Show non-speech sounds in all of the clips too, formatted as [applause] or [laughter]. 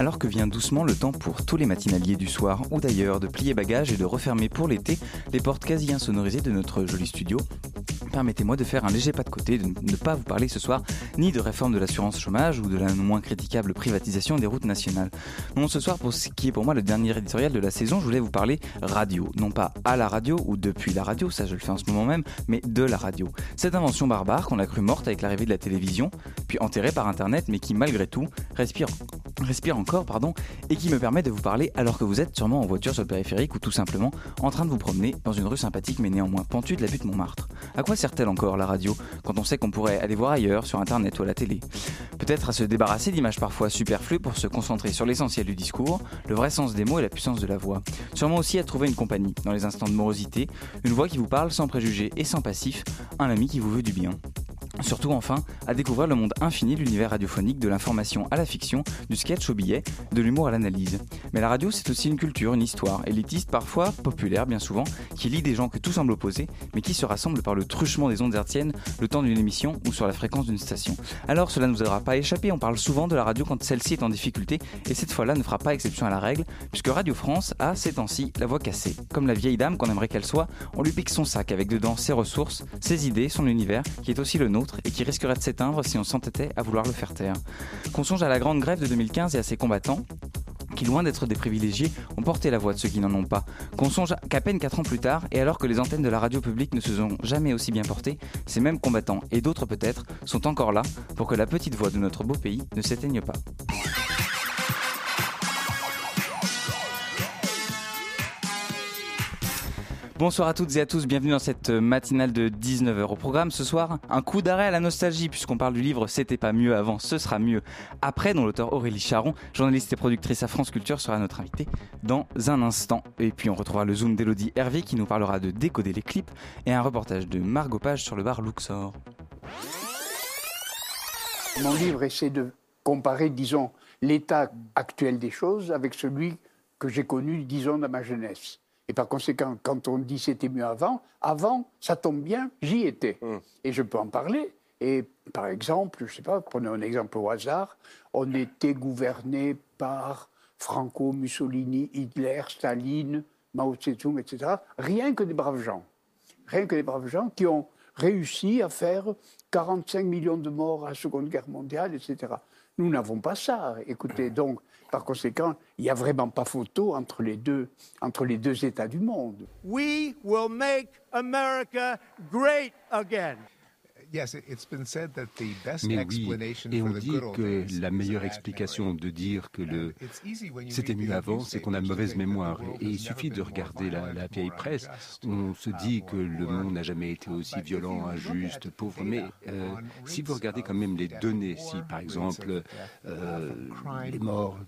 Alors que vient doucement le temps pour tous les matinaliers du soir ou d'ailleurs de plier bagages et de refermer pour l'été les portes quasi insonorisées de notre joli studio, permettez-moi de faire un léger pas de côté, de ne pas vous parler ce soir ni de réforme de l'assurance chômage ou de la moins critiquable privatisation des routes nationales. Non, ce soir, pour ce qui est pour moi le dernier éditorial de la saison, je voulais vous parler radio. Non pas à la radio ou depuis la radio, ça je le fais en ce moment même, mais de la radio. Cette invention barbare qu'on a cru morte avec l'arrivée de la télévision, puis enterrée par Internet, mais qui malgré tout respire, respire encore, pardon, et qui me permet de vous parler alors que vous êtes sûrement en voiture sur le périphérique ou tout simplement en train de vous promener dans une rue sympathique mais néanmoins pentue de la butte Montmartre. Quoi sert-elle encore la radio quand on sait qu'on pourrait aller voir ailleurs sur internet ou à la télé Peut-être à se débarrasser d'images parfois superflues pour se concentrer sur l'essentiel du discours, le vrai sens des mots et la puissance de la voix. Sûrement aussi à trouver une compagnie dans les instants de morosité, une voix qui vous parle sans préjugés et sans passif, un ami qui vous veut du bien. Surtout enfin, à découvrir le monde infini de l'univers radiophonique, de l'information à la fiction, du sketch au billet, de l'humour à l'analyse. Mais la radio, c'est aussi une culture, une histoire, élitiste parfois, populaire bien souvent, qui lie des gens que tout semble opposer, mais qui se rassemblent par le truchement des ondes hertziennes le temps d'une émission ou sur la fréquence d'une station. Alors cela ne vous aidera pas à échapper, on parle souvent de la radio quand celle-ci est en difficulté, et cette fois-là ne fera pas exception à la règle, puisque Radio France a, ces temps-ci, la voix cassée. Comme la vieille dame qu'on aimerait qu'elle soit, on lui pique son sac avec dedans ses ressources, ses idées, son univers, qui est aussi le nôtre et qui risquerait de s'éteindre si on s'entêtait à vouloir le faire taire. Qu'on songe à la grande grève de 2015 et à ses combattants, qui, loin d'être des privilégiés, ont porté la voix de ceux qui n'en ont pas. Qu'on songe qu'à peine 4 ans plus tard, et alors que les antennes de la radio publique ne se sont jamais aussi bien portées, ces mêmes combattants, et d'autres peut-être, sont encore là pour que la petite voix de notre beau pays ne s'éteigne pas. Bonsoir à toutes et à tous, bienvenue dans cette matinale de 19h. Au programme ce soir, un coup d'arrêt à la nostalgie puisqu'on parle du livre C'était pas mieux avant, ce sera mieux après, dont l'auteur Aurélie Charon, journaliste et productrice à France Culture, sera notre invitée dans un instant. Et puis on retrouvera le zoom d'Elodie Hervé qui nous parlera de décoder les clips et un reportage de Margot Page sur le bar Luxor. Mon livre essaie de comparer, disons, l'état actuel des choses avec celui que j'ai connu, disons, dans ma jeunesse. Et par conséquent, quand on dit c'était mieux avant, avant, ça tombe bien, j'y étais. Mmh. Et je peux en parler. Et par exemple, je sais pas, prenez un exemple au hasard, on était gouverné par Franco, Mussolini, Hitler, Staline, Mao Tse-tung, etc. Rien que des braves gens. Rien que des braves gens qui ont réussi à faire 45 millions de morts à la Seconde Guerre mondiale, etc. Nous n'avons pas ça. Écoutez, donc, par conséquent, il n'y a vraiment pas photo entre les deux, entre les deux États du monde. We will make America great again. Mais oui, et on dit que la meilleure explication de dire que le c'était mieux avant, c'est qu'on a mauvaise mémoire. Et il suffit de regarder la, la vieille presse. On se dit que le monde n'a jamais été aussi violent, injuste, pauvre. Mais euh, si vous regardez quand même les données, si par exemple euh, les morts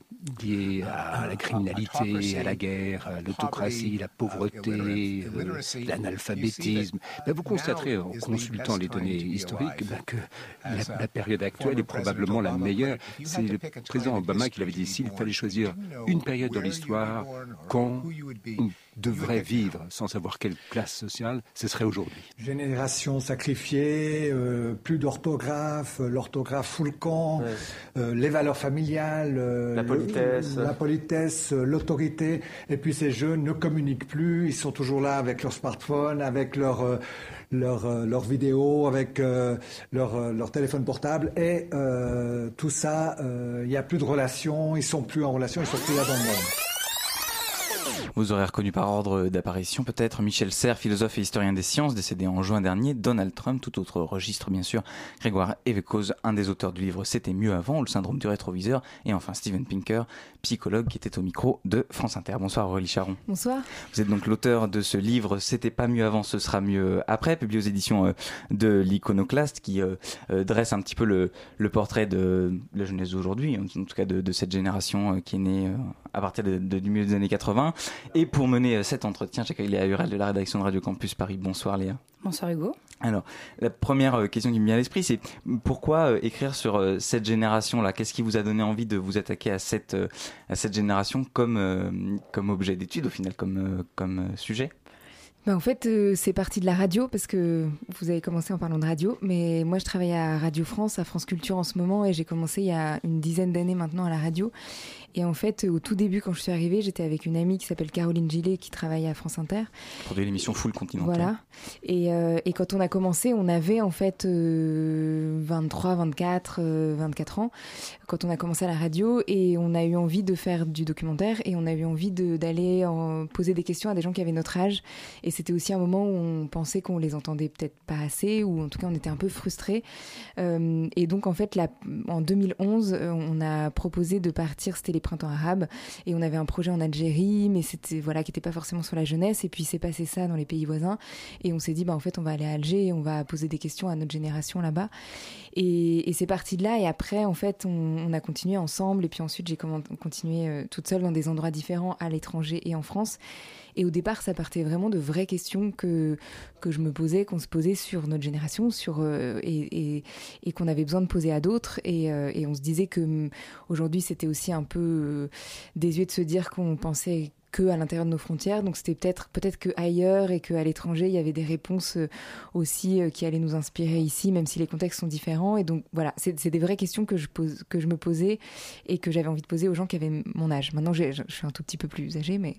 liées à la criminalité, à la guerre, à l'autocratie, la pauvreté, euh, l'analphabétisme, ben vous constaterez en consultant les données historiques ben, que la, la période actuelle est probablement la meilleure. C'est le président Obama qui l'avait dit, s'il fallait choisir une période dans l'histoire quand devrait vivre sans savoir quelle classe sociale, ce serait aujourd'hui. Génération sacrifiée, euh, plus d'orthographe, euh, l'orthographe fout le camp, Ouais. euh, les valeurs familiales, euh, La le- politesse. la politesse, euh, l'autorité. Et puis ces jeunes ne communiquent plus, ils sont toujours là avec leur smartphone, avec leur euh, leur, euh, leur vidéo, avec euh, leur, euh, leur téléphone portable. Et euh, tout ça, euh, il n'y a plus de relation, ils sont plus en relation, ils sont plus là dans le monde. Vous aurez reconnu par ordre d'apparition peut-être Michel Serres, philosophe et historien des sciences, décédé en juin dernier, Donald Trump, tout autre registre bien sûr, Grégoire Evekoz, un des auteurs du livre C'était mieux avant, le syndrome du rétroviseur, et enfin Steven Pinker, psychologue qui était au micro de France Inter. Bonsoir Aurélie Charon. Bonsoir. Vous êtes donc l'auteur de ce livre C'était pas mieux avant, ce sera mieux après, publié aux éditions euh, de l'Iconoclaste, qui euh, euh, dresse un petit peu le, portrait de la jeunesse d'aujourd'hui, en tout cas de, cette génération qui est née à partir de, du milieu des années 80. Et pour mener cet entretien, j'accueille Léa Hurel de la rédaction de Radio Campus Paris. Bonsoir Léa. Bonsoir Hugo. Alors, la première question qui me vient à l'esprit, c'est pourquoi écrire sur cette génération-là? Qu'est-ce qui vous a donné envie de vous attaquer à cette, à cette génération comme, comme objet d'étude, au final, comme, comme sujet? Bah, en fait, euh, c'est parti de la radio parce que vous avez commencé en parlant de radio, mais moi je travaille à Radio France, à France Culture en ce moment, et j'ai commencé il y a une dizaine d'années maintenant à la radio. Et en fait, au tout début, quand je suis arrivée, j'étais avec une amie qui s'appelle Caroline Gillet, qui travaille à France Inter. Pour l'émission Full Continental. Voilà. Et, euh, et, quand on a commencé, on avait en fait 23, 24, 24 ans quand on a commencé à la radio, et on a eu envie de faire du documentaire, et on a eu envie d'aller poser des questions à des gens qui avaient notre âge. Et c'était aussi un moment où on pensait qu'on les entendait peut-être pas assez, ou en tout cas on était un peu frustrés. Euh, et donc en fait, là, en 2011, on a proposé de partir, c'était les printemps arabes. Et on avait un projet en Algérie, mais c'était voilà, qui n'était pas forcément sur la jeunesse. Et puis c'est passé ça dans les pays voisins. Et on s'est dit, bah, en fait, on va aller à Alger on va poser des questions à notre génération là-bas. Et, c'est parti de là. Et après, en fait, on, a continué ensemble. Et puis ensuite, j'ai continué euh, toute seule dans des endroits différents à l'étranger et en France. Et au départ, ça partait vraiment de vraies questions que, que je me posais, qu'on se posait sur notre génération, sur, euh, et, et, qu'on avait besoin de poser à d'autres. Et, euh, et, on se disait que hum, aujourd'hui, c'était aussi un peu euh, désuet de se dire qu'on pensait que à l'intérieur de nos frontières. Donc c'était peut-être peut-être que ailleurs et qu'à l'étranger il y avait des réponses aussi qui allaient nous inspirer ici, même si les contextes sont différents. Et donc voilà, c'est des vraies questions que je pose, que je me posais et que j'avais envie de poser aux gens qui avaient mon âge. Maintenant je suis un tout petit peu plus âgée, mais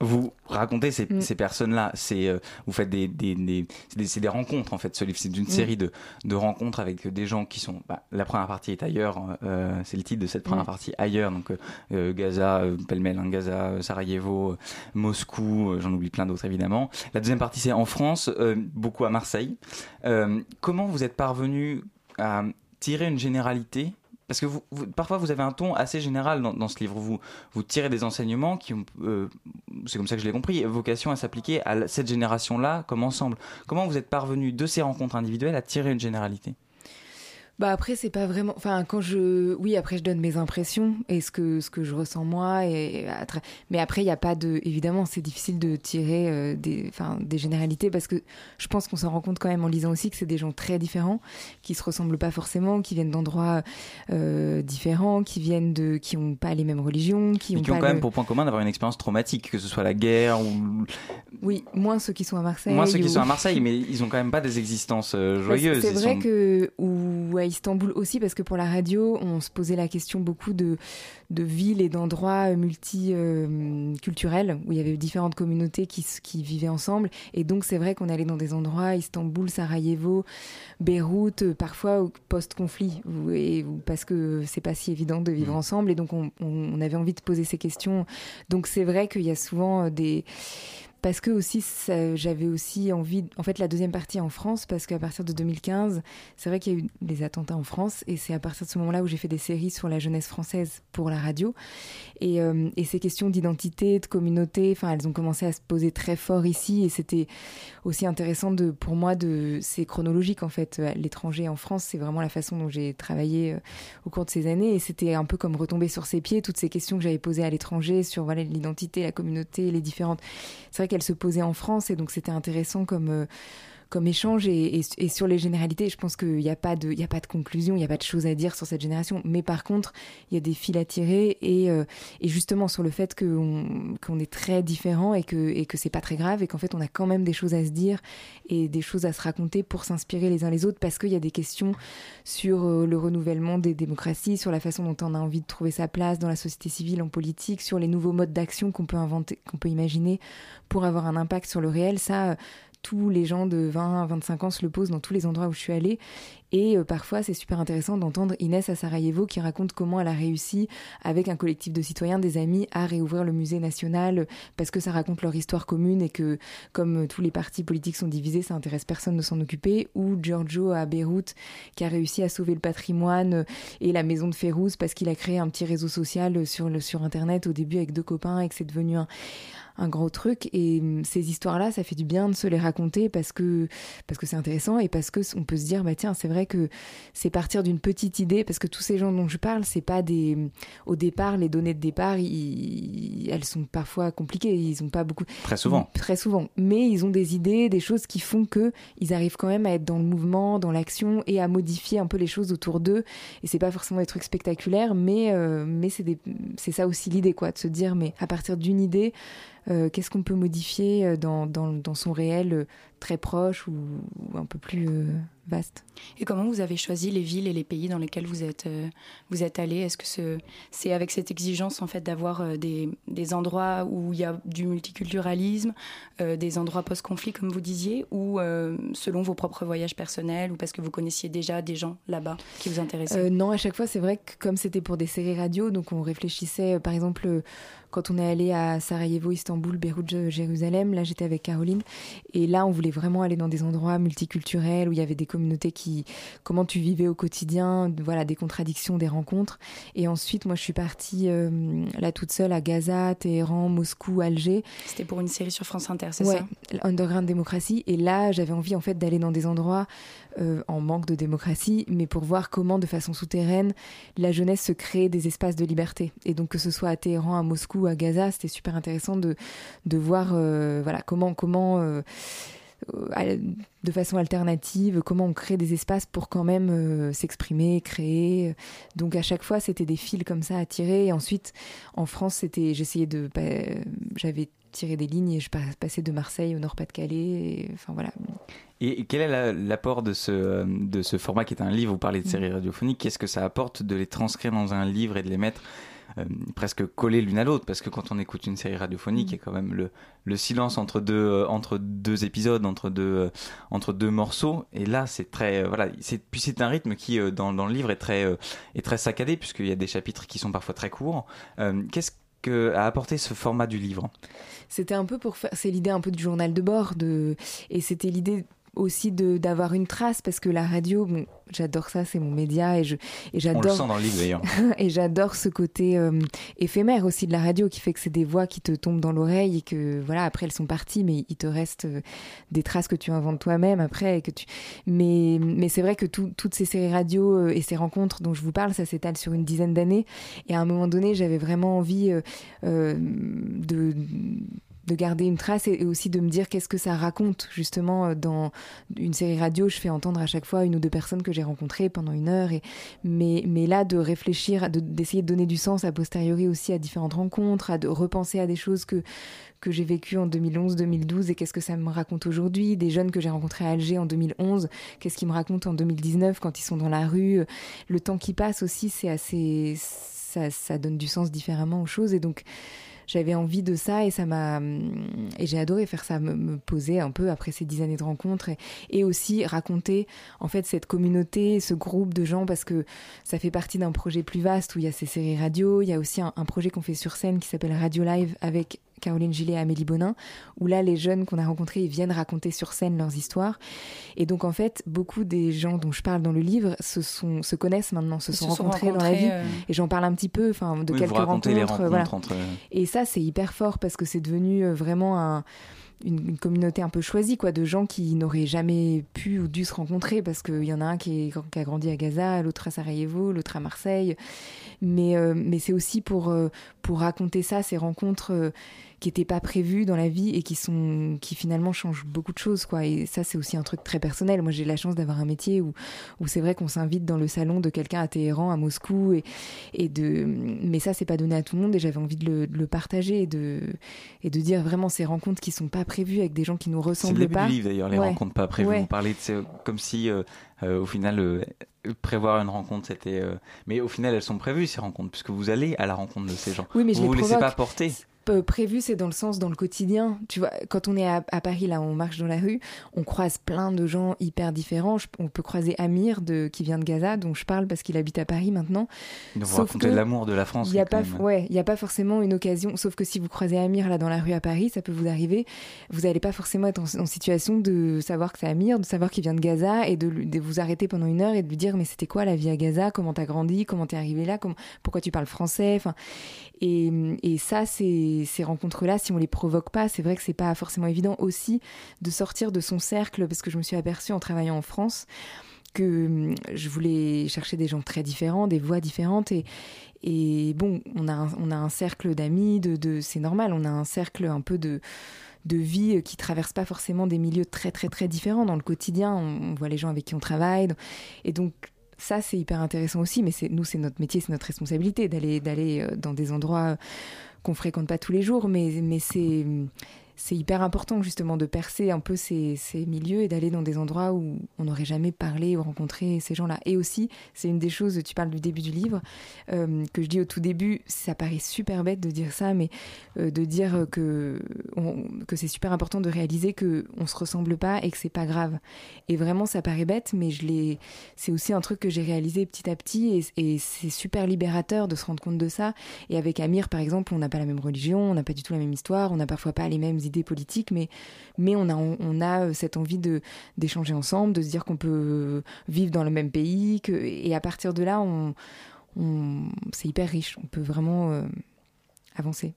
vous racontez ces, mm. ces personnes-là, c'est euh, vous faites des, des, des c'est des, rencontres en fait. Ce livre, c'est une mm. série de, de rencontres avec des gens qui sont. Bah, la première partie est ailleurs, euh, c'est le titre de cette première mm. partie ailleurs. Donc euh, Gaza, pêle-mêle, hein, Gaza, Sarajevo, Moscou, j'en oublie plein d'autres évidemment. La deuxième partie c'est en France, beaucoup à Marseille. comment vous êtes parvenu à tirer une généralité parce que parfois vous avez un ton assez général dans, ce livre. Vous, tirez des enseignements qui euh, c'est comme ça que je l'ai compris, vocation à s'appliquer à cette génération-là comme ensemble. Comment vous êtes parvenu de ces rencontres individuelles à tirer une généralité? Bah après c'est pas vraiment enfin quand je oui après je donne mes impressions et ce que ce que je ressens moi et mais après il y a pas de évidemment c'est difficile de tirer euh, des enfin des généralités parce que je pense qu'on s'en rend compte quand même en lisant aussi que c'est des gens très différents qui se ressemblent pas forcément qui viennent d'endroits euh, différents qui viennent de qui ont pas les mêmes religions qui ont, qui ont quand même pour point commun d'avoir une expérience traumatique que ce soit la guerre ou oui moins ceux qui sont à Marseille moins ceux qui sont à Marseille mais ils ont quand même pas des existences euh, joyeuses c'est vrai que ou Istanbul aussi parce que pour la radio, on se posait la question beaucoup de, de villes et d'endroits multiculturels où il y avait différentes communautés qui, qui vivaient ensemble. Et donc c'est vrai qu'on allait dans des endroits, Istanbul, Sarajevo, Beyrouth, parfois post-conflit, parce que c'est pas si évident de vivre mmh. ensemble. Et donc on, on avait envie de poser ces questions. Donc c'est vrai qu'il y a souvent des parce que aussi j'avais aussi envie en fait la deuxième partie en France parce qu'à partir de 2015 c'est vrai qu'il y a eu des attentats en France et c'est à partir de ce moment-là où j'ai fait des séries sur la jeunesse française pour la radio. Et, euh, et ces questions d'identité de communauté enfin elles ont commencé à se poser très fort ici et c'était aussi intéressant de pour moi de c'est chronologique en fait l'étranger en France c'est vraiment la façon dont j'ai travaillé euh, au cours de ces années et c'était un peu comme retomber sur ses pieds toutes ces questions que j'avais posées à l'étranger sur l'identité la communauté les différentes c'est vrai qu'elle se posait en France et donc c'était intéressant comme euh, comme échange et, sur les généralités, je pense qu'il n'y a pas de, il a pas de conclusion, il n'y a pas de choses à dire sur cette génération. Mais par contre, il y a des fils à tirer et, euh, et justement sur le fait qu'on qu'on est très différents et que et que c'est pas très grave et qu'en fait on a quand même des choses à se dire et des choses à se raconter pour s'inspirer les uns les autres parce qu'il y a des questions sur euh, le renouvellement des démocraties, sur la façon dont on a envie de trouver sa place dans la société civile, en politique, sur les nouveaux modes d'action qu'on peut inventer, qu'on peut imaginer pour avoir un impact sur le réel. Ça tous les gens de 20 à 25 ans se le posent dans tous les endroits où je suis allée. Et parfois, c'est super intéressant d'entendre Inès à Sarajevo qui raconte comment elle a réussi, avec un collectif de citoyens, des amis, à réouvrir le musée national parce que ça raconte leur histoire commune et que, comme tous les partis politiques sont divisés, ça intéresse personne de s'en occuper. Ou Giorgio à Beyrouth qui a réussi à sauver le patrimoine et la maison de Férouz parce qu'il a créé un petit réseau social sur, le, sur Internet au début avec deux copains et que c'est devenu un, un gros truc. Et hum, ces histoires-là, ça fait du bien de se les raconter parce que parce que c'est intéressant et parce que on peut se dire bah tiens c'est vrai que c'est partir d'une petite idée parce que tous ces gens dont je parle c'est pas des au départ les données de départ elles sont parfois compliquées. Ils ont pas beaucoup très souvent. Très souvent. Mais ils ont des idées des choses qui font que ils arrivent quand même à être dans le mouvement dans l'action et à modifier un peu les choses autour d'eux. Et c'est pas forcément des trucs spectaculaires mais euh, mais c'est c'est ça aussi l'idée quoi de se dire mais à partir d'une idée qu'est-ce qu'on peut modifier euh, dans, dans, dans, son réel euh, très proche ou, un peu plus vaste. Et comment vous avez choisi les villes et les pays dans lesquels vous êtes, vous êtes allé? Est-ce que c'est avec cette exigence en fait d'avoir des, des, endroits où il y a du multiculturalisme, des endroits post-conflit comme vous disiez, ou selon vos propres voyages personnels, ou parce que vous connaissiez déjà des gens là-bas qui vous intéressaient? Non, à chaque fois c'est vrai que comme c'était pour des séries radio, donc on réfléchissait par exemple quand on est allé à Sarajevo, Istanbul, Beyrouth, Jérusalem, là j'étais avec Caroline, et là on voulait vraiment aller dans des endroits multiculturels où il y avait des communautés qui, comment tu vivais au quotidien, voilà, des contradictions, des rencontres. Et ensuite, moi je suis partie euh, là toute seule à Gaza, Téhéran, Moscou, Alger. C'était pour une série sur France Inter, c'est ouais, ça? Underground Démocratie. Et là j'avais envie en fait d'aller dans des endroits euh, en manque de démocratie, mais pour voir comment de façon souterraine la jeunesse se crée des espaces de liberté. Et donc que ce soit à Téhéran, à Moscou, à Gaza, c'était super intéressant de, de voir euh, voilà, comment, comment euh, de façon alternative, comment on crée des espaces pour quand même s'exprimer, créer. Donc à chaque fois, c'était des fils comme ça à tirer. Et ensuite, en France, c'était, j'essayais de, j'avais tiré des lignes et je passais de Marseille au Nord-Pas-de-Calais. Enfin voilà. Et quel est l'apport de ce, de ce format qui est un livre? Vous parlez de séries radiophoniques. Qu'est-ce que ça apporte de les transcrire dans un livre et de les mettre euh, presque collées l'une à l'autre parce que quand on écoute une série radiophonique, il y a quand même le, le silence entre deux, euh, entre deux épisodes, entre deux, euh, entre deux morceaux. Et là, c'est très, voilà, c'est, puis c'est un rythme qui, dans, dans le livre, est très, est très saccadé puisqu'il y a des chapitres qui sont parfois très courts. qu'est-ce que a apporté ce format du livre? C'était un peu pour faire, c'est l'idée un peu du journal de bord, de, et c'était l'idée aussi de d'avoir une trace parce que la radio bon, j'adore ça c'est mon média et je et j'adore on le sent dans le livre d'ailleurs. [laughs] et j'adore ce côté euh, éphémère aussi de la radio qui fait que c'est des voix qui te tombent dans l'oreille et que voilà après elles sont parties mais il te reste euh, des traces que tu inventes toi-même après et que tu mais mais c'est vrai que toutes ces séries radio euh, et ces rencontres dont je vous parle ça s'étale sur une dizaine d'années. Et à un moment donné j'avais vraiment envie de de garder une trace et, aussi de me dire qu'est-ce que ça raconte. Justement euh, dans une série radio je fais entendre à chaque fois une ou deux personnes que j'ai rencontrées pendant une heure et mais là de réfléchir d'essayer de, donner du sens a posteriori aussi à différentes rencontres à de repenser à des choses que que j'ai vécues en 2011 2012 et qu'est-ce que ça me raconte aujourd'hui. Des jeunes que j'ai rencontrés à Alger en 2011 qu'est-ce qu'ils me racontent en 2019 quand ils sont dans la rue. Le temps qui passe aussi c'est assez ça, ça donne du sens différemment aux choses et donc j'avais envie de ça et ça m'a et j'ai adoré faire ça, me, poser un peu après ces dix années de rencontres et, aussi raconter en fait cette communauté, ce groupe de gens parce que ça fait partie d'un projet plus vaste où il y a ces séries radio, il y a aussi un, un projet qu'on fait sur scène qui s'appelle Radio Live avec Caroline Gillet et Amélie Bonin, où là, les jeunes qu'on a rencontrés, ils viennent raconter sur scène leurs histoires. Et donc, en fait, beaucoup des gens dont je parle dans le livre se, sont, se connaissent maintenant, se, sont, rencontrés dans la vie. Euh. Et j'en parle un petit peu, enfin, de quelques rencontres. rencontres Et ça, c'est hyper fort parce que c'est devenu euh, vraiment un une, communauté un peu choisie, quoi, de gens qui n'auraient jamais pu ou dû se rencontrer, parce qu'il y en a un qui, est, qui, a grandi à Gaza, l'autre à Sarajevo, l'autre à Marseille. Mais, euh, mais c'est aussi pour, pour raconter ça, ces rencontres qui n'étaient pas prévus dans la vie et qui sont qui finalement changent beaucoup de choses quoi. Et ça c'est aussi un truc très personnel. Moi j'ai la chance d'avoir un métier où où c'est vrai qu'on s'invite dans le salon de quelqu'un à Téhéran à Moscou et et de mais ça c'est pas donné à tout le monde et j'avais envie de le, de le, partager et de et de dire vraiment ces rencontres qui sont pas prévues avec des gens qui nous ressemblent pas c'est le début du livre d'ailleurs les rencontres pas prévues. On parlait de comme si euh, euh, au final euh, prévoir une rencontre c'était mais au final elles sont prévues ces rencontres puisque vous allez à la rencontre de ces gens. Oui mais je vous les vous laissez pas porter euh, prévu, c'est dans le sens, dans le quotidien. Tu vois, quand on est à, Paris, là, on marche dans la rue, on croise plein de gens hyper différents. on peut croiser Amir, de, qui vient de Gaza, dont je parle parce qu'il habite à Paris maintenant. Donc vous racontez l'amour de la France. Il n'y a, pas, ouais, y a pas forcément une occasion, sauf que si vous croisez Amir, là, dans la rue à Paris, ça peut vous arriver. Vous n'allez pas forcément être en, situation de savoir que c'est Amir, de savoir qu'il vient de Gaza et de, de, vous arrêter pendant une heure et de lui dire, mais c'était quoi la vie à Gaza? Comment t'as grandi? Comment t'es arrivé là? Pourquoi tu parles français? Enfin, et, et ça, ces, rencontres-là, si on les provoque pas, c'est vrai que c'est pas forcément évident aussi de sortir de son cercle, parce que je me suis aperçue en travaillant en France que hum, je voulais chercher des gens très différents, des voix différentes et, bon, on a un, on a un cercle d'amis, c'est normal, on a un cercle un peu de de vie qui traverse pas forcément des milieux très très très différents dans le quotidien. On, on voit les gens avec qui on travaille et donc ça c'est hyper intéressant aussi. Mais nous c'est notre métier, c'est notre responsabilité d'aller d'aller euh, dans des endroits qu'on fréquente pas tous les jours, mais mais c'est c'est hyper important justement de percer un peu ces, ces milieux et d'aller dans des endroits où on n'aurait jamais parlé ou rencontré ces gens-là. Et aussi, c'est une des choses, tu parles du début du livre, euh, que je dis au tout début, ça paraît super bête de dire ça, mais euh, de dire que, que c'est super important de réaliser que on se ressemble pas et que c'est pas grave. Et vraiment, ça paraît bête, mais je l'ai, c'est aussi un truc que j'ai réalisé petit à petit et, et c'est super libérateur de se rendre compte de ça. Et avec Amir, par exemple, on n'a pas la même religion, on n'a pas du tout la même histoire, on n'a parfois pas les mêmes idées idées politiques, mais, mais on, a, on a euh, cette envie de, d'échanger ensemble, de se dire qu'on peut vivre dans le même pays, et à partir de là, on, c'est hyper riche, on peut vraiment euh, avancer.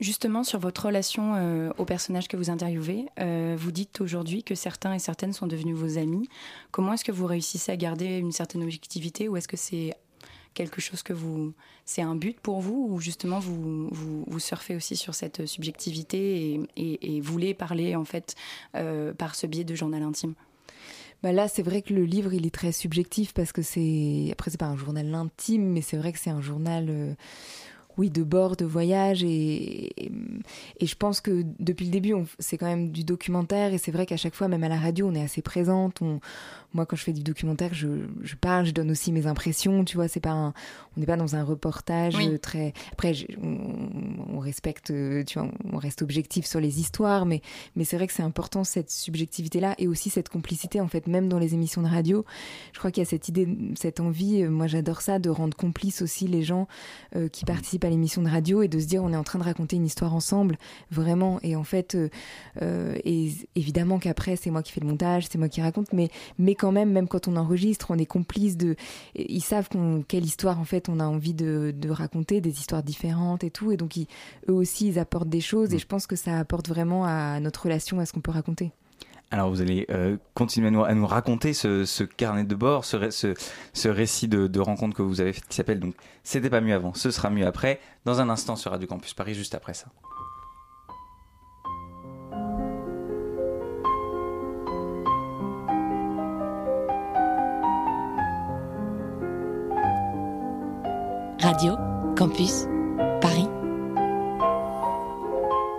Justement, sur votre relation euh, aux personnages que vous interviewez, vous dites aujourd'hui que certains et certaines sont devenus vos amis. Comment est-ce que vous réussissez à garder une certaine objectivité ou est-ce que c'est quelque chose que vous. C'est un but pour vous ou justement vous, vous, surfez aussi sur cette subjectivité et, voulez parler en fait euh, par ce biais de journal intime? Bah là, c'est vrai que le livre, il est très subjectif parce que c'est. Après, c'est pas un journal intime, mais c'est vrai que c'est un journal. Oui, de bord, de voyage. Et, et, je pense que depuis le début, c'est quand même du documentaire. Et c'est vrai qu'à chaque fois, même à la radio, on est assez présente. On, moi, quand je fais du documentaire, je, je, parle, je donne aussi mes impressions. Tu vois, c'est pas on n'est pas dans un reportage très. Après, on, respecte, tu vois, on reste objectif sur les histoires, mais mais c'est vrai que c'est important cette subjectivité-là et aussi cette complicité en fait, même dans les émissions de radio. Je crois qu'il y a cette idée, cette envie. Euh, moi, j'adore ça, de rendre complices aussi les gens euh, qui participent à l'émission de radio et de se dire on est en train de raconter une histoire ensemble, vraiment. Et en fait, euh, et évidemment qu'après c'est moi qui fais le montage, c'est moi qui raconte, mais mais quand même, même quand on enregistre, on est complice de. Ils savent quelle histoire en fait on a envie de, raconter, des histoires différentes et tout, et donc eux aussi ils apportent des choses, et mm. je pense que ça apporte vraiment à notre relation, à ce qu'on peut raconter. Alors vous allez euh, continuer à nous, raconter ce, carnet de bord, ce, récit de, de, rencontre que vous avez fait qui s'appelle donc C'était pas mieux avant, ce sera mieux après, dans un instant sur Radio Campus Paris, juste après ça. Radio Campus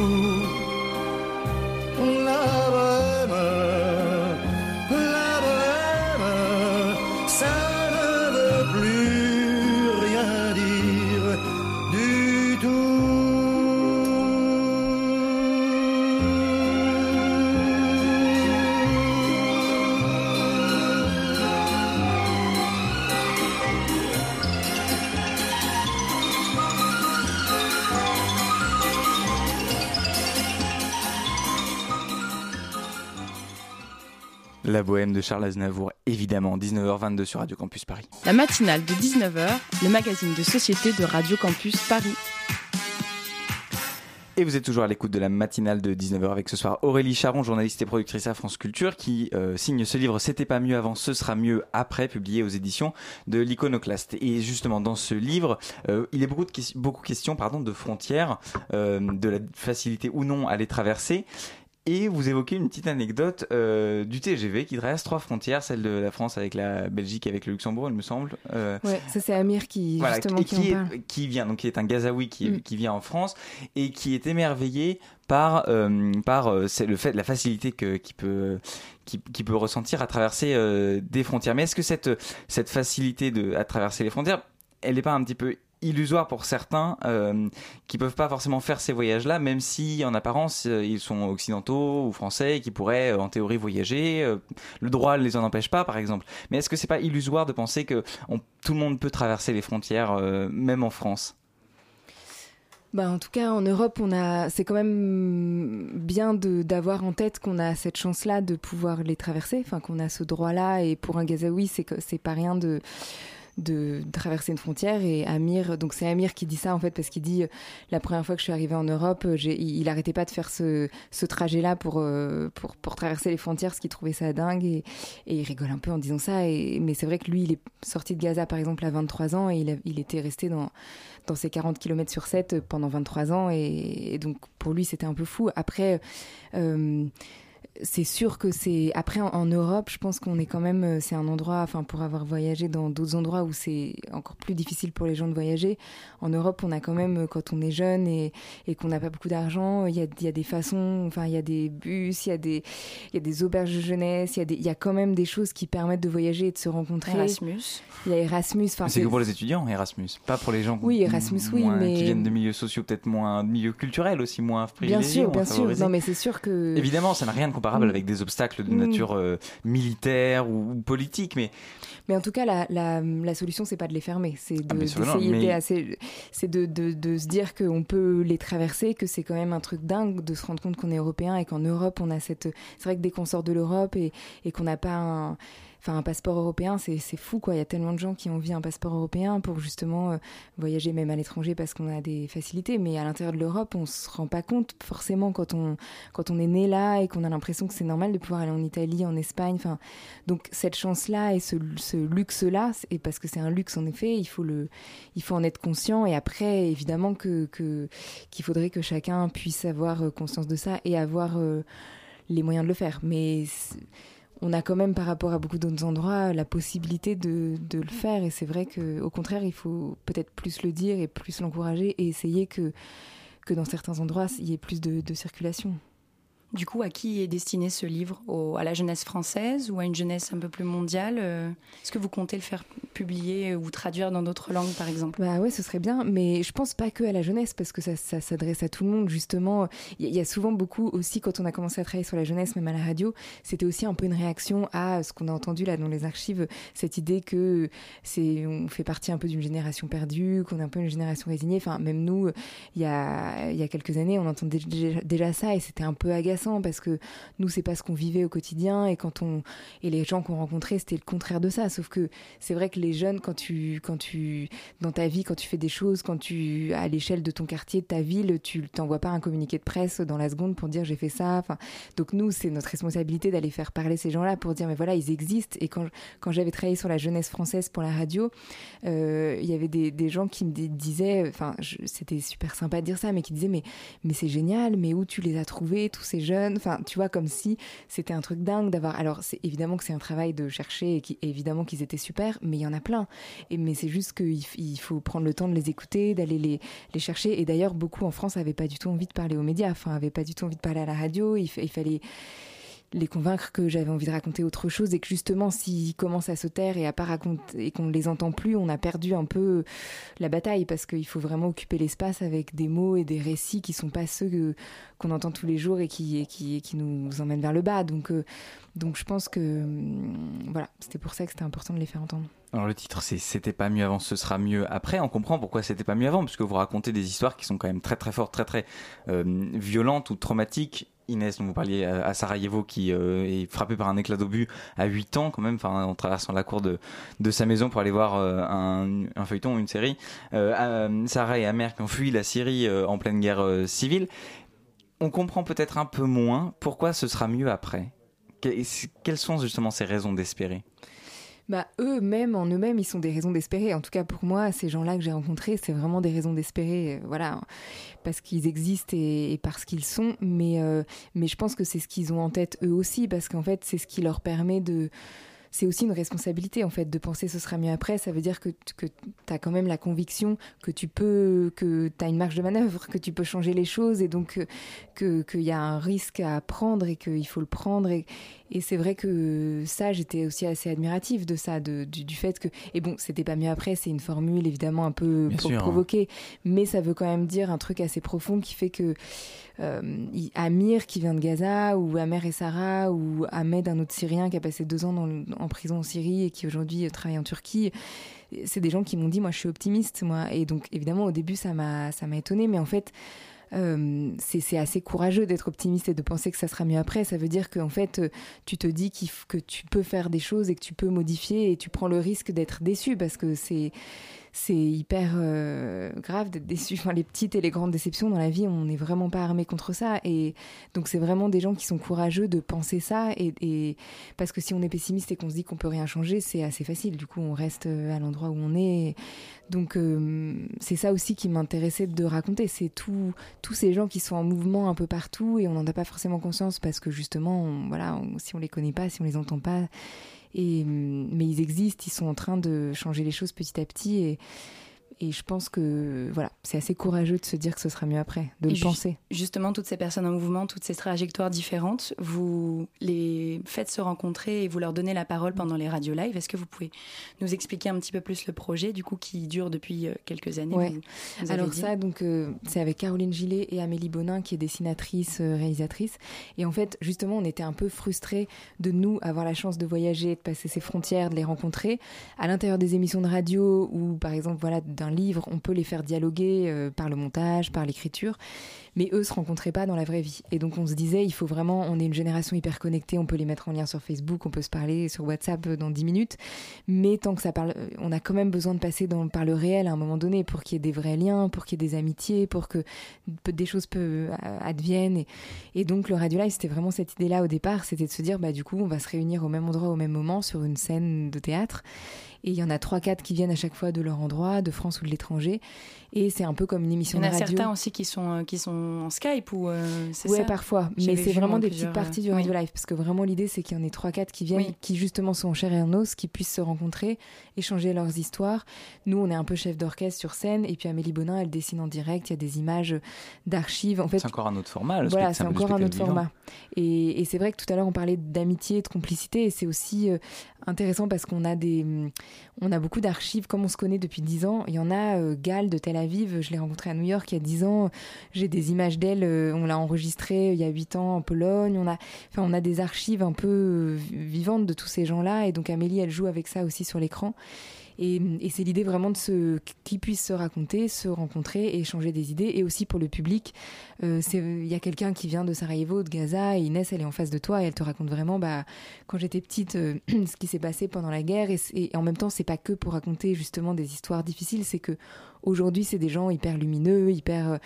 Était La bohème de Charles Aznavour, évidemment, 19h22 sur Radio Campus Paris. La matinale de 19h, le magazine de société de Radio Campus Paris. Et vous êtes toujours à l'écoute de la matinale de 19h avec ce soir Aurélie Charon, journaliste et productrice à France Culture, qui euh, signe ce livre C'était pas mieux avant, ce sera mieux après, publié aux éditions de l'Iconoclaste. Et justement, dans ce livre, euh, il est beaucoup de que- beaucoup question pardon, de frontières, euh, de la facilité ou non à les traverser. Et vous évoquez une petite anecdote euh, du TGV qui traverse trois frontières, celle de la France avec la Belgique et avec le Luxembourg, il me semble. Euh, Ouais, ça c'est Amir qui voilà, justement qui, qui, en parle. est, qui vient, donc qui est un Gazaoui qui, Mm. qui vient en France et qui est émerveillé par euh, par euh, c'est le fait la facilité que qui peut qui, qui peut ressentir à traverser des frontières. Mais est-ce que cette cette facilité de à traverser les frontières, elle n'est pas un petit peu illusoire pour certains euh, qui peuvent pas forcément faire ces voyages-là, même si en apparence euh, ils sont occidentaux ou français et qui pourraient euh, en théorie voyager. Euh, le droit ne les en empêche pas, par exemple. Mais est-ce que c'est pas illusoire de penser que tout le monde peut traverser les frontières, même en France? Bah, en tout cas, en Europe, on a, c'est quand même bien d'avoir en tête qu'on a cette chance-là de pouvoir les traverser, enfin qu'on a ce droit-là. Et pour un Gazaoui, c'est c'est pas rien de de traverser une frontière et Amir donc c'est Amir qui dit ça en fait parce qu'il dit euh, la première fois que je suis arrivée en Europe euh, il, il arrêtait pas de faire ce, ce trajet là pour, euh, pour pour traverser les frontières ce qu'il trouvait ça dingue et, il rigole un peu en disant ça mais c'est vrai que lui il est sorti de Gaza par exemple à 23 ans et il, était resté dans dans ses 40 km sur 7 pendant 23 ans et, donc pour lui c'était un peu fou. Après c'est sûr que c'est après en, en Europe, je pense qu'on est quand même euh, c'est un endroit enfin pour avoir voyagé dans d'autres endroits où c'est encore plus difficile pour les gens de voyager. En Europe, on a quand même euh, quand on est jeune et, et qu'on n'a pas beaucoup d'argent, il y a, il y a des façons, enfin il y a des bus, il y a des il y a des auberges de jeunesse, il y a des il y a quand même des choses qui permettent de voyager et de se rencontrer. Erasmus. Il y a Erasmus, enfin C'est que pour les étudiants, Erasmus, pas pour les gens Oui, Erasmus, oui, moins- mais- qui viennent de milieux sociaux peut-être moins, de milieux culturels aussi moins privilégiés. Bien sûr, bien sûr. Non mais c'est sûr que Évidemment, ça n'a rien de comparable Mm. avec des obstacles de Mm. nature euh, militaire ou, ou politique, mais Mais en tout cas, la, la, la solution, c'est pas de les fermer, c'est de- d'essayer mais- c'est de, de, de se dire qu'on peut les traverser, que c'est quand même un truc dingue de se rendre compte qu'on est européen et qu'en Europe, on a cette. C'est vrai que dès qu'on sort de l'Europe et, et qu'on n'a pas un. Enfin, un passeport européen, c'est fou, quoi. Il y a tellement de gens qui ont envie un passeport européen pour justement euh, voyager même à l'étranger parce qu'on a des facilités. Mais à l'intérieur de l'Europe, on se rend pas compte forcément quand on, quand on est né là et qu'on a l'impression que c'est normal de pouvoir aller en Italie, en Espagne. Enfin, donc cette chance-là et ce, ce luxe-là, et parce que c'est un luxe en effet, il faut le, il faut en être conscient. Et après, évidemment que- qu'il faudrait que chacun puisse avoir euh, conscience de ça et avoir euh, les moyens de le faire. Mais on a quand même, par rapport à beaucoup d'autres endroits, la possibilité de, le faire. Et c'est vrai qu'au contraire, il faut peut-être plus le dire et plus l'encourager et essayer que, que dans certains endroits, il y ait plus de circulation. Du coup, à qui est destiné ce livre À la jeunesse française ou à une jeunesse un peu plus mondiale euh, Est-ce que vous comptez le faire publier ou traduire dans d'autres langues, par exemple? Bah ouais, ce serait bien, mais je pense pas que à la jeunesse, parce que ça, s'adresse à tout le monde. Justement, il y, a souvent beaucoup aussi, quand on a commencé à travailler sur la jeunesse, même à la radio, c'était aussi un peu une réaction à ce qu'on a entendu là dans les archives, cette idée que c'est, on fait partie un peu d'une génération perdue, qu'on est un peu une génération résignée. Enfin, même nous, il y a, y a quelques années, on entendait déjà, déjà ça et c'était un peu agaçant parce que nous c'est pas ce qu'on vivait au quotidien et quand on et les gens qu'on rencontrait c'était le contraire de ça. Sauf que c'est vrai que les jeunes quand tu quand tu dans ta vie quand tu fais des choses quand tu à l'échelle de ton quartier de ta ville tu t'envoies pas un communiqué de presse dans la seconde pour dire j'ai fait ça. Enfin donc nous c'est notre responsabilité d'aller faire parler ces gens-là pour dire mais voilà ils existent. Et quand quand j'avais travaillé sur la jeunesse française pour la radio euh, il y avait des, des gens qui me disaient enfin c'était super sympa de dire ça mais qui disaient mais mais c'est génial mais où tu les as trouvés tous ces Enfin, tu vois, comme si c'était un truc dingue d'avoir. Alors, c'est évidemment que c'est un travail de chercher et qui, évidemment qu'ils étaient super, mais il y en a plein. Et, mais c'est juste qu'il il faut prendre le temps de les écouter, d'aller les, chercher. Et d'ailleurs, beaucoup en France n'avaient pas du tout envie de parler aux médias, enfin, n'avaient pas du tout envie de parler à la radio. Il fallait les convaincre que j'avais envie de raconter autre chose et que justement s'ils commencent à se taire et à pas raconter et qu'on ne les entend plus, on a perdu un peu la bataille parce qu'il faut vraiment occuper l'espace avec des mots et des récits qui sont pas ceux qu'on entend tous les jours et qui, qui, qui nous emmènent vers le bas. Donc, euh, donc je pense que hum, voilà, c'était pour ça que c'était important de les faire entendre. Alors le titre c'est C'était pas mieux avant, ce sera mieux après. On comprend pourquoi c'était pas mieux avant, puisque vous racontez des histoires qui sont quand même très très fortes, très très euh, violentes ou traumatiques Inès, dont vous parliez à Sarajevo, qui euh, est frappé par un éclat d'obus à 8 ans, quand même, en traversant la cour de, sa maison pour aller voir euh, un, feuilleton, une série. Euh, Sarah et Amer qui ont fui la Syrie en pleine guerre civile. On comprend peut-être un peu moins pourquoi ce sera mieux après. Quelles sont justement ces raisons d'espérer? Bah, eux-mêmes, en eux-mêmes, ils sont des raisons d'espérer. En tout cas, pour moi, ces gens-là que j'ai rencontrés, c'est vraiment des raisons d'espérer. Euh, voilà, parce qu'ils existent et, parce qu'ils sont. Mais, euh, mais je pense que c'est ce qu'ils ont en tête eux aussi, parce qu'en fait, c'est ce qui leur permet de c'est aussi une responsabilité en fait de penser ce sera mieux après. Ça veut dire que, que tu as quand même la conviction que tu peux, que tu as une marge de manœuvre, que tu peux changer les choses et donc qu'il que y a un risque à prendre et qu'il faut le prendre. Et, et c'est vrai que ça, j'étais aussi assez admirative de ça, de, du, fait que. Et bon, c'était pas mieux après, c'est une formule évidemment un peu pour hein. provoquer, mais ça veut quand même dire un truc assez profond qui fait que euh, Amir qui vient de Gaza, ou Amer et Sarah, ou Ahmed, un autre Syrien qui a passé deux ans en prison en Syrie et qui aujourd'hui travaille en Turquie, c'est des gens qui m'ont dit, moi je suis optimiste, moi. Et donc évidemment au début ça m'a ça m'a étonné, mais en fait euh, c'est assez courageux d'être optimiste et de penser que ça sera mieux après. Ça veut dire qu'en fait, tu te dis que tu peux faire des choses et que tu peux modifier et tu prends le risque d'être déçu parce que c'est c'est hyper euh, grave d'être déçu. Les petites et les grandes déceptions dans la vie, on n'est vraiment pas armé contre ça. Et donc, c'est vraiment des gens qui sont courageux de penser ça. Et, parce que si on est pessimiste et qu'on se dit qu'on peut rien changer, c'est assez facile. Du coup, on reste euh, à l'endroit où on est. Donc, euh, c'est ça aussi qui m'intéressait de raconter. C'est tous ces gens qui sont en mouvement un peu partout et on n'en a pas forcément conscience parce que justement, voilà, si on les connaît pas, si on les entend pas et, mais ils existent, ils sont en train de changer les choses petit à petit. Et, et je pense que voilà, c'est assez courageux de se dire que ce sera mieux après, de le penser. Justement, toutes ces personnes en mouvement, toutes ces trajectoires différentes, vous les faites se rencontrer et vous leur donnez la parole pendant les radios live. Est-ce que vous pouvez nous expliquer un petit peu plus le projet, du coup, qui dure depuis euh, quelques années ouais. Alors ça, donc euh, c'est avec Caroline Gillet et Amélie Bonin, qui est dessinatrice, euh, réalisatrice. Et en fait, justement, on était un peu frustrés de nous avoir la chance de voyager, de passer ces frontières, de les rencontrer à l'intérieur des émissions de radio ou, par exemple, voilà, d'un livre, on peut les faire dialoguer euh, par le montage, par l'écriture, mais eux se rencontraient pas dans la vraie vie. Et donc on se disait, il faut vraiment, on est une génération hyper connectée, on peut les mettre en lien sur Facebook, on peut se parler sur WhatsApp euh, dans 10 minutes, mais tant que ça parle, euh, on a quand même besoin de passer dans, par le réel à un moment donné pour qu'il y ait des vrais liens, pour qu'il y ait des amitiés, pour que des choses peu adviennent. Et, et donc le Radio Live, c'était vraiment cette idée-là au départ, c'était de se dire, bah du coup, on va se réunir au même endroit au même moment sur une scène de théâtre Et il y en a 3-4 qui viennent à chaque fois de leur endroit, de France ou de l'étranger. Et c'est un peu comme une émission de radio. Il y en a certains aussi qui sont, euh, qui sont en Skype ou euh, c'est ouais, parfois. Mais c'est vraiment des petites parties du radio live. Parce que vraiment, l'idée, c'est qu'il y en ait 3-4 qui viennent, qui justement sont en chair et en os, qui puissent se rencontrer, échanger leurs histoires. Nous, on est un peu chef d'orchestre sur scène. Et puis Amélie Bonin, elle dessine en direct. Il y a des images d'archives. En fait, c'est encore un autre format. voilà, c'est encore un autre format. Et, et c'est vrai que tout à l'heure, on parlait d'amitié, de complicité. Et c'est aussi euh, intéressant parce qu'on a des, on a beaucoup d'archives. Comme on se connaît depuis 10 ans, il y en a, euh, Gal de Tel Aviv, je l'ai rencontré à New York il y a 10 ans. J'ai des images d'elle, euh, on l'a enregistrée il y a 8 ans en Pologne. On a, enfin, on a des archives un peu euh, vivantes de tous ces gens-là. Et donc Amélie, elle joue avec ça aussi sur l'écran. Et, c'est l'idée vraiment de ce qu'ils puissent se raconter, se rencontrer et échanger des idées. Et aussi pour le public, euh, il y a quelqu'un qui vient de Sarajevo, de Gaza, et Inès, elle est en face de toi et elle te raconte vraiment, bah, quand j'étais petite, [clears throat] ce qui s'est passé pendant la guerre. Et en même temps, c'est pas que pour raconter justement des histoires difficiles, c'est que aujourd'hui, c'est des gens hyper lumineux, hyper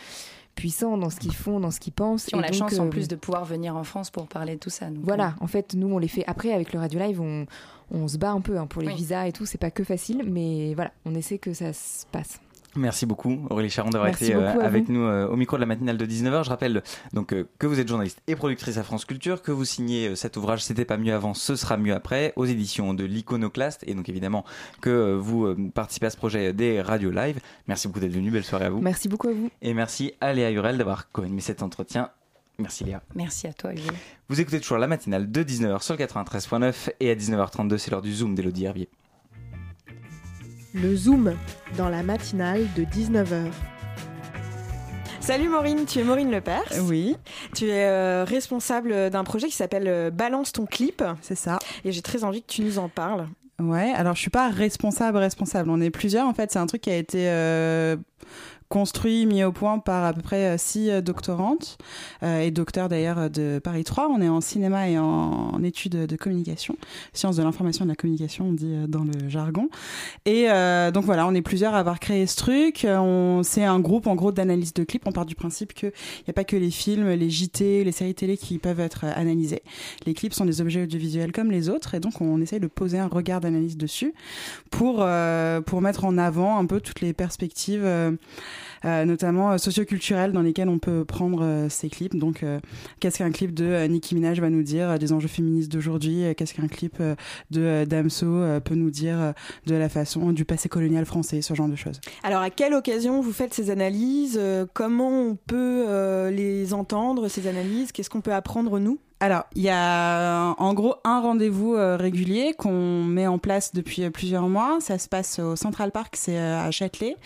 puissants dans ce qu'ils font, dans ce qu'ils pensent. Qui ont la chance en plus de pouvoir venir en France pour parler de tout ça. voilà, en fait, nous, on les fait après avec le Radio Live, on, on se bat un peu hein, pour les visas et tout. C'est pas que facile, mais voilà, on essaie que ça se passe. Merci beaucoup Aurélie Charon d'avoir été euh, avec nous euh, au micro de la matinale de 19h. Je rappelle donc euh, que vous êtes journaliste et productrice à France Culture, que vous signez cet ouvrage C'était pas mieux avant, ce sera mieux après aux éditions de l'Iconoclaste et donc évidemment que vous participez à ce projet des radios live. Merci beaucoup d'être venu, belle soirée à vous. Merci beaucoup à vous. Et merci à Léa Hurel d'avoir co-animé cet entretien. Merci Léa. Merci à toi Olivier. Vous écoutez toujours la matinale de 19h sur le 93.9 et à 19h32 c'est l'heure du Zoom d'Elodie Hervier. Le Zoom dans la matinale de 19h. Salut Maureen, tu es Maureen Lepers. Oui. Tu es euh, responsable d'un projet qui s'appelle euh, Balance ton clip. C'est ça. Et j'ai très envie que tu nous en parles. Ouais, alors je suis pas responsable, responsable. On est plusieurs en fait. C'est un truc qui a été euh, construit, mis au point par à peu près euh, six euh, doctorantes euh, et docteurs d'ailleurs de Paris 3. On est en cinéma et en, études de communication, sciences de l'information et de la communication, on dit dans le jargon. Et donc voilà, on est plusieurs à avoir créé ce truc. C'est un groupe en gros d'analyse de clips. On part du principe qu'il n'y a pas que les films, les JT, les séries télé qui peuvent être analysés. Les clips sont des objets audiovisuels comme les autres et donc on essaye de poser un regard d'analyse dessus pour, pour mettre en avant un peu toutes les perspectives. Euh, notamment euh, socioculturelles dans lesquelles on peut prendre euh, ces clips. Donc, qu'est-ce qu'un clip de Nicki Minaj va nous dire des enjeux féministes d'aujourd'hui Qu'est-ce qu'un clip de Damso peut nous dire de la façon du passé colonial français, ce genre de choses. Alors, à quelle occasion vous faites ces analyses Comment on peut les entendre, ces analyses? Qu'est-ce qu'on peut apprendre, nous? Alors, il y a en gros un rendez-vous euh, régulier qu'on met en place depuis euh, plusieurs mois. Ça se passe au Central Park, c'est euh, à Châtelet.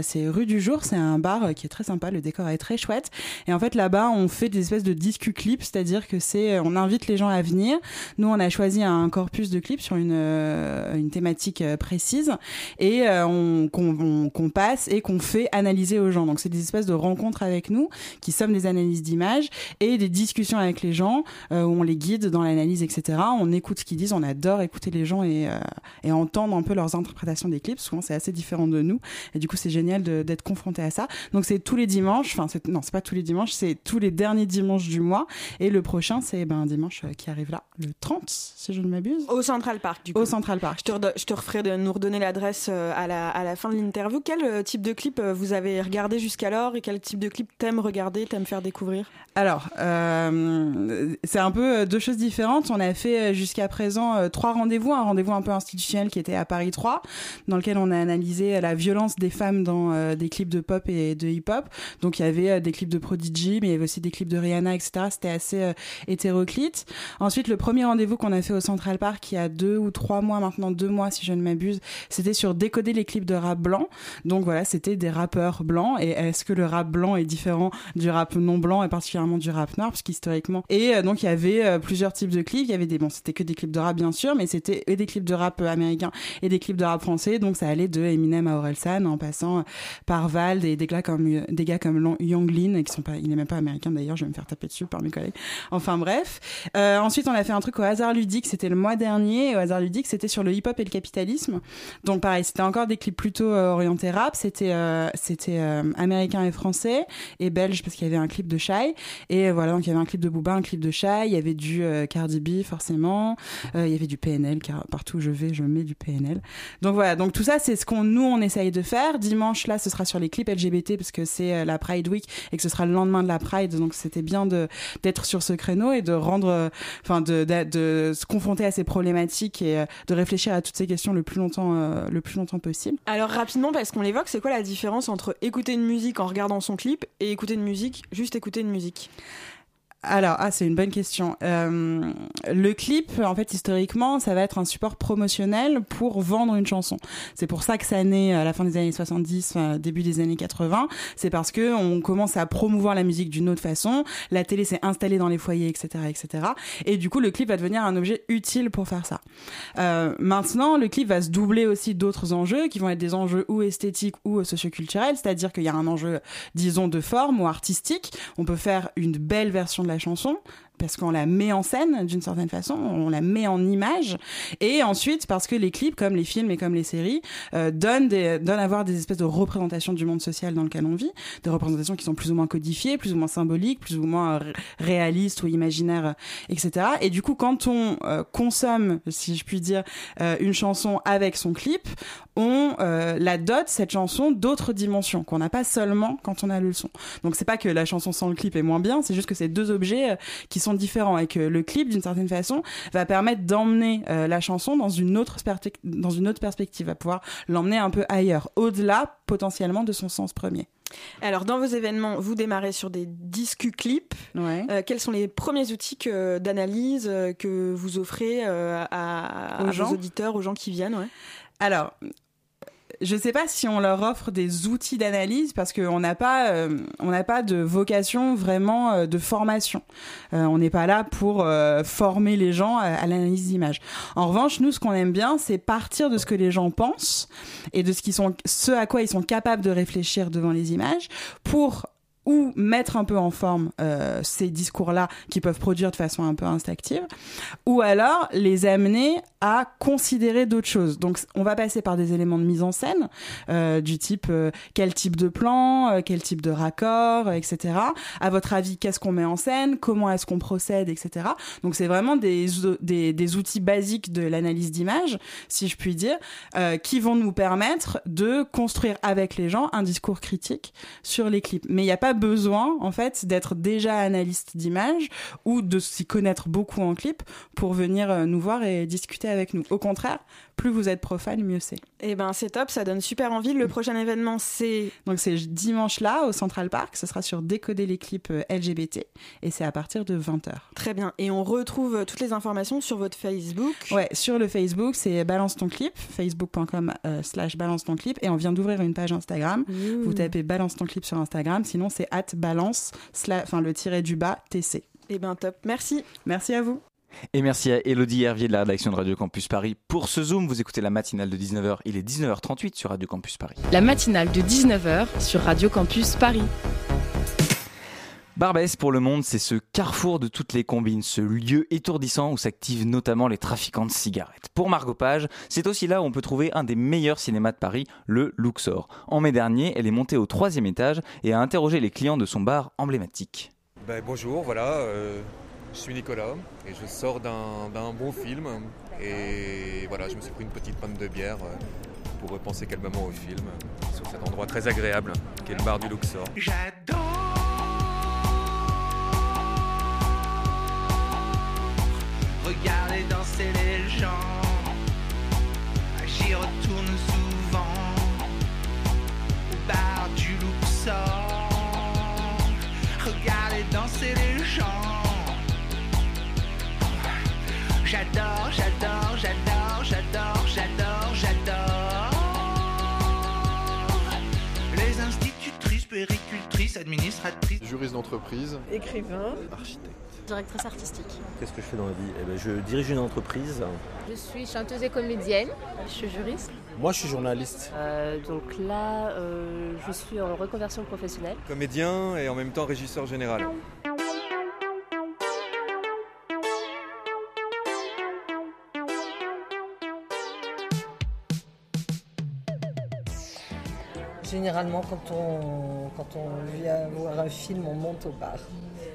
c'est rue du Jour, c'est un bar qui est très sympa, le décor est très chouette. Et en fait, là-bas, on fait des espèces de disques clips, c'est-à-dire que c'est, on invite les gens à venir. Nous, on a choisi un corpus de clips sur une, une thématique précise et on, qu'on, passe et qu'on fait analyser aux gens. Donc, c'est des espèces de rencontres avec nous qui sommes des analyses d'images et des discussions avec les gens euh, où on les guide dans l'analyse, etc. On écoute ce qu'ils disent, on adore écouter les gens et, euh, et entendre un peu leurs interprétations des clips. Souvent, c'est assez différent de nous. Et du coup, c'est génial d'être confronté à ça. Donc, c'est tous les dimanches. Enfin, non, c'est pas tous les dimanches, c'est tous les derniers dimanches du mois. Et le prochain, c'est ben, un dimanche euh, qui arrive là, le 30, si je ne m'abuse. Au Central Park, du coup. Au Central Park. Je te, je te referai de nous redonner l'adresse à la, à la fin de l'interview. Quel type de clip vous avez regardé jusqu'alors et quel type de clip t'aimes regarder, t'aimes faire découvrir? Alors, euh, c'est un peu euh, deux choses différentes. On a fait euh, jusqu'à présent euh, trois rendez-vous, un rendez-vous un peu institutionnel qui était à Paris 3, dans lequel on a analysé la violence des femmes dans des clips de pop et de hip-hop. Donc il y avait des clips de Prodigy, mais il y avait aussi des clips de Rihanna, etc. C'était assez hétéroclite. Ensuite, le premier rendez-vous qu'on a fait au Central Park il y a deux ou trois mois, maintenant deux mois si je ne m'abuse, c'était sur décoder les clips de rap blanc. Donc voilà, c'était des rappeurs blancs. Et est-ce que le rap blanc est différent du rap non blanc et particulièrement du rap noir, parce qu'historiquement. Et donc il y avait euh, plusieurs types de clips. Il y avait des, bon, c'était que des clips de rap bien sûr, mais c'était des clips de rap euh, américain et des clips de rap français. Donc ça allait de Eminem à Orelsan en passant par Val et des gars comme euh, des gars comme qui sont pas, il n'est même pas américain d'ailleurs. Je vais me faire taper dessus par mes collègues. Enfin bref. ensuite on a fait un truc au hasard ludique. C'était le mois dernier. Au hasard ludique, c'était sur le hip-hop et le capitalisme. Donc pareil, c'était encore des clips plutôt orientés rap. C'était c'était américain et français et belge parce qu'il y avait un clip de Shy et voilà donc il y avait un clip de Booba, un clip de Shai, il y avait du Cardi B forcément, il y avait du PNL car partout où je vais, je mets du PNL. Donc voilà, donc tout ça c'est ce qu'on nous on essaye de faire. Dimanche là, ce sera sur les clips LGBT parce que c'est la Pride Week et que ce sera le lendemain de la Pride, donc c'était bien de d'être sur ce créneau et de rendre, enfin de, de, se confronter à ces problématiques et de réfléchir à toutes ces questions le plus longtemps le plus longtemps possible. Alors rapidement parce qu'on l'évoque, c'est quoi la différence entre écouter une musique en regardant son clip et écouter une musique, juste écouter une musique? Alors, ah, c'est une bonne question. Euh, le clip, en fait, historiquement, ça va être un support promotionnel pour vendre une chanson. C'est pour ça que ça naît à la fin des années 70, début des années 80. C'est parce que on commence à promouvoir la musique d'une autre façon. La télé s'est installée dans les foyers, etc., etc. Et du coup, le clip va devenir un objet utile pour faire ça. Euh, maintenant, le clip va se doubler aussi d'autres enjeux qui vont être des enjeux ou esthétiques ou socioculturels. C'est-à-dire qu'il y a un enjeu, disons, de forme ou artistique. On peut faire une belle version de la chanson parce qu'on la met en scène d'une certaine façon, on la met en image, et ensuite parce que les clips, comme les films et comme les séries, euh, donnent, des, donnent à voir des espèces de représentations du monde social dans lequel on vit, des représentations qui sont plus ou moins codifiées, plus ou moins symboliques, plus ou moins réalistes ou imaginaires, etc. Et du coup, quand on euh, consomme, si je puis dire, euh, une chanson avec son clip, on la dote cette chanson d'autres dimensions qu'on n'a pas seulement quand on a le son. Donc c'est pas que la chanson sans le clip est moins bien, c'est juste que c'est deux objets qui sont différents et que le clip, d'une certaine façon, va permettre d'emmener euh, la chanson dans une autre dans une autre perspective, va pouvoir l'emmener un peu ailleurs, au-delà potentiellement de son sens premier. Alors, dans vos événements, vous démarrez sur des disques clips. Euh, quels sont les premiers outils d'analyse euh, que vous offrez à, aux vos auditeurs, aux gens qui viennent Alors, je sais pas si on leur offre des outils d'analyse parce qu'on n'a pas, euh, on n'a pas de vocation vraiment euh, de formation. Euh, on n'est pas là pour former les gens à, l'analyse d'image. En revanche, nous, ce qu'on aime bien, c'est partir de ce que les gens pensent et de ce qui sont, ce à quoi ils sont capables de réfléchir devant les images pour ou mettre un peu en forme euh, ces discours-là qui peuvent produire de façon un peu instinctive, ou alors les amener à considérer d'autres choses. Donc on va passer par des éléments de mise en scène euh, du type euh, quel type de plan, quel type de raccord, etc. À votre avis, qu'est-ce qu'on met en scène, comment est-ce qu'on procède, etc. Donc c'est vraiment des, des, des, outils basiques de l'analyse d'image, si je puis dire, qui vont nous permettre de construire avec les gens un discours critique sur les clips. Mais il n'y a pas besoin, en fait, d'être déjà analyste d'image ou de s'y connaître beaucoup en clip pour venir euh, nous voir et discuter avec nous. Au contraire, plus vous êtes profane, mieux c'est. Eh ben, c'est top, ça donne super envie. Le prochain événement, c'est. Donc, c'est dimanche là, au Central Park. Ce sera sur Décoder les clips euh, LGBT et c'est à partir de 20h. Très bien. Et on retrouve toutes les informations sur votre Facebook. Ouais, sur le Facebook, c'est Balance ton clip, facebook.com euh, slash balance ton clip. Et on vient d'ouvrir une page Instagram. Vous tapez Balance ton clip sur Instagram. Sinon, c'est at balance, enfin le tiré du bas, TC. Eh ben top, merci. Merci à vous. Et merci à Elodie Hervier de la rédaction de Radio Campus Paris pour ce Zoom. Vous écoutez la matinale de 19h. Il est 19h38 sur Radio Campus Paris. La matinale de 19h sur Radio Campus Paris. Barbès pour le monde, c'est ce carrefour de toutes les combines, ce lieu étourdissant où s'activent notamment les trafiquants de cigarettes. Pour Margot Page, c'est aussi là où on peut trouver un des meilleurs cinémas de Paris, le Luxor. En mai dernier, elle est montée au troisième étage et a interrogé les clients de son bar emblématique. Ben, bonjour, voilà, euh, je suis Nicolas et je sors d'un bon film et voilà, je me suis pris une petite panne de bière euh, pour repenser calmement au film sur cet endroit très agréable qui est le bar du Luxor. J'adore Regardez danser les gens. J'y retourne souvent au bar du Luxor. Institutrices, péricultrices, administratrices. Juriste d'entreprise. Écrivain. Architecte directrice artistique. Qu'est-ce que je fais dans la vie? Eh ben, Je dirige une entreprise. Je suis chanteuse et comédienne. Je suis juriste. Moi, je suis journaliste. Euh, donc là, euh, je suis en reconversion professionnelle. Comédien et en même temps régisseur général. Généralement, quand on, vient voir un film, on monte au bar.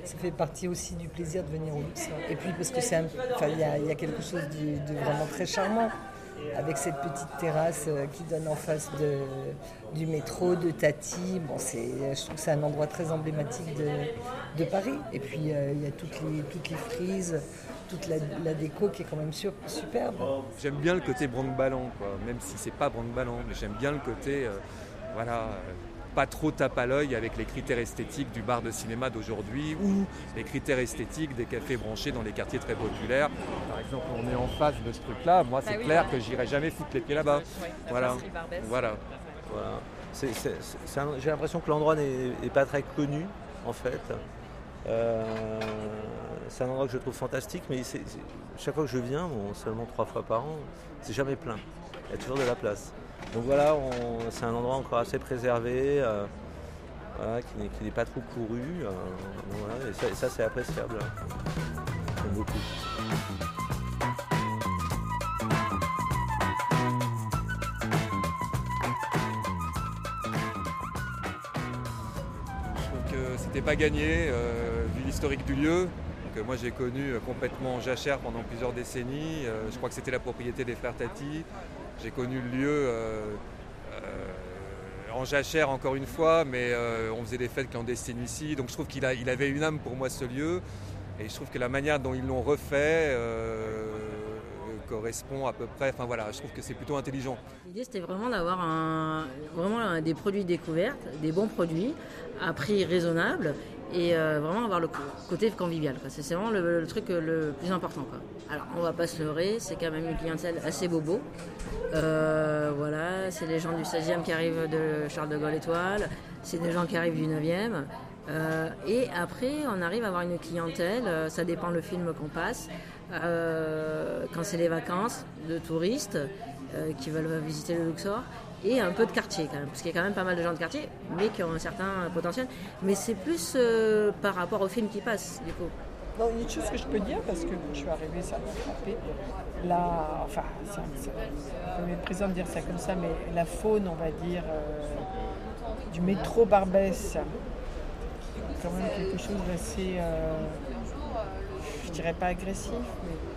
Ça fait partie aussi du plaisir de venir au Luxor. Et puis parce que il y a, quelque chose de, vraiment très charmant avec cette petite terrasse euh, qui donne en face du métro, de Tati. Bon, c'est, je trouve que c'est un endroit très emblématique de, Paris. Et puis euh, il y a toutes les, toutes les frises toute la, déco qui est quand même superbe. J'aime bien le côté branle-ballon, quoi. même si c'est pas branle-ballon, mais j'aime bien le côté, euh, voilà, euh, pas trop tape à l'œil avec les critères esthétiques du bar de cinéma d'aujourd'hui ou les critères esthétiques des cafés branchés dans les quartiers très populaires. Par exemple, on est en face de ce truc-là, moi c'est bah oui, clair que j'irai jamais foutre les pieds là-bas. Oui, voilà. voilà. voilà. J'ai l'impression que l'endroit n'est pas très connu en fait. Euh, c'est un endroit que je trouve fantastique, mais c est, c est, chaque fois que je viens, bon, seulement trois fois par an, c'est jamais plein. Il y a toujours de la place. Donc voilà, c'est un endroit encore assez préservé, euh, qui n'est pas trop couru. Euh, et ça, c'est appréciable. J'aime beaucoup. c'était pas gagné euh, vu l'historique du lieu. Donc, moi j'ai connu complètement Jachère pendant plusieurs décennies. Je crois que c'était la propriété des frères Tati. J'ai connu le lieu euh, en Jachère encore une fois, mais on faisait des fêtes clandestines ici. Donc je trouve qu'il il avait une âme pour moi ce lieu. Et je trouve que la manière dont ils l'ont refait correspond à peu près. Enfin voilà, je trouve que c'est plutôt intelligent. L'idée c'était vraiment d'avoir vraiment des produits découvertes, des bons produits à prix raisonnable et euh, vraiment avoir le côté convivial. C'est vraiment le, truc le plus important. Alors on va pas se leurrer, c'est quand même une clientèle assez bobo. Euh, voilà, c'est les gens du 16e qui arrivent de Charles de Gaulle Étoile, c'est des gens qui arrivent du 9e. Euh, et après, on arrive à avoir une clientèle, euh, ça dépend le film qu'on passe. Euh, quand c'est les vacances de touristes euh, qui veulent visiter le Luxor et un peu de quartier quand même, parce qu'il y a quand même pas mal de gens de quartier, mais qui ont un certain potentiel. Mais c'est plus euh, par rapport au film qui passe, du coup. Non, une chose que je peux dire, parce que je suis arrivée, ça m'a frappé. La, enfin, ça, présent de dire ça comme ça, mais la faune, on va dire, euh, du métro Barbès, quand même quelque chose d'assez je dirais pas agressif, mais...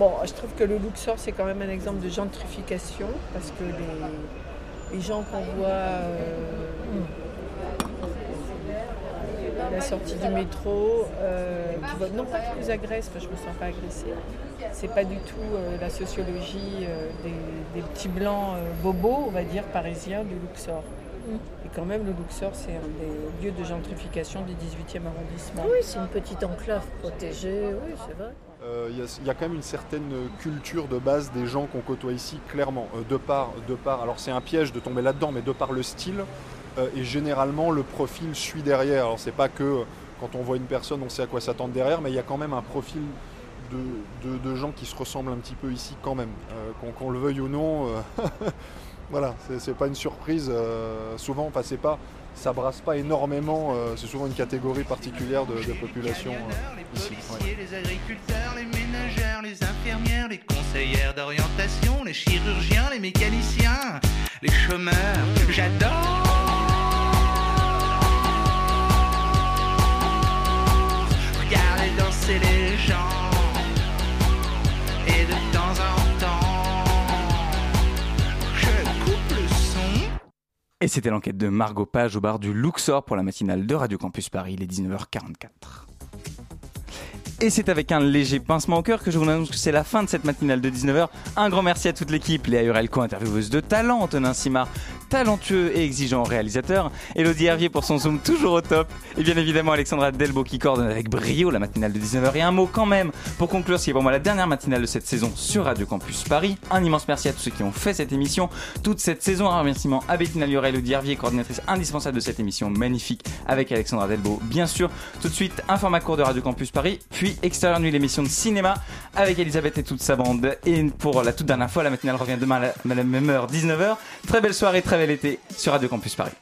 Bon, je trouve que le Luxor, c'est quand même un exemple de gentrification, parce que les, les gens qu'on voit euh, à la sortie du métro, euh, qui voient, non pas qu'ils nous agressent, je ne me sens pas agressée, c'est pas du tout euh, la sociologie des, des, petits blancs bobos, on va dire, parisiens du Luxor. Et quand même, le Luxor, c'est un des lieux de gentrification du 18e arrondissement. Oui, c'est une petite enclave protégée, oui, c'est vrai. Il euh, y, a quand même une certaine culture de base des gens qu'on côtoie ici, clairement. Euh, de, part, de part, alors c'est un piège de tomber là-dedans, mais de par le style, euh, et généralement le profil suit derrière. Alors c'est pas que quand on voit une personne, on sait à quoi s'attendre derrière, mais il y a quand même un profil de, de, gens qui se ressemblent un petit peu ici quand même. Qu'on qu le veuille ou non. [laughs] Voilà, c'est pas une surprise. Souvent, enfin, c'est pas, ça brasse pas énormément. Euh, c'est souvent une catégorie particulière de, de population euh, ici. Ouais. Les agriculteurs, les ménagères, les infirmières, les conseillères d'orientation, les chirurgiens, les mécaniciens, les chômeurs. J'adore. Regardez danser les gens. Et de temps en Et c'était l'enquête de Margot Page au bar du Luxor pour la matinale de Radio Campus Paris, il est 19h44. Et c'est avec un léger pincement au cœur que je vous annonce que c'est la fin de cette matinale de 19h. Un grand merci à toute l'équipe, Léa Urelco, intervieweuse de talent, Antonin Simard, talentueux et exigeant réalisateur, Elodie Hervier pour son zoom toujours au top, et bien évidemment Alexandra Delbo qui coordonne avec brio la matinale de 19h. Et un mot quand même pour conclure ce qui la dernière matinale de cette saison sur Radio Campus Paris. Un immense merci à tous ceux qui ont fait cette émission toute cette saison. Un remerciement à Bettina Liora, Elodie Hervier, coordinatrice indispensable de cette émission magnifique avec Alexandra Delbo, bien sûr. Tout de suite, un format court de Radio Campus Paris, puis Extérieur Nuit, l'émission de cinéma avec Elisabeth et toute sa bande. Et pour la toute dernière fois, la matinale revient demain à la même heure, 19h. Très belle soirée, très bel été sur Radio Campus Paris.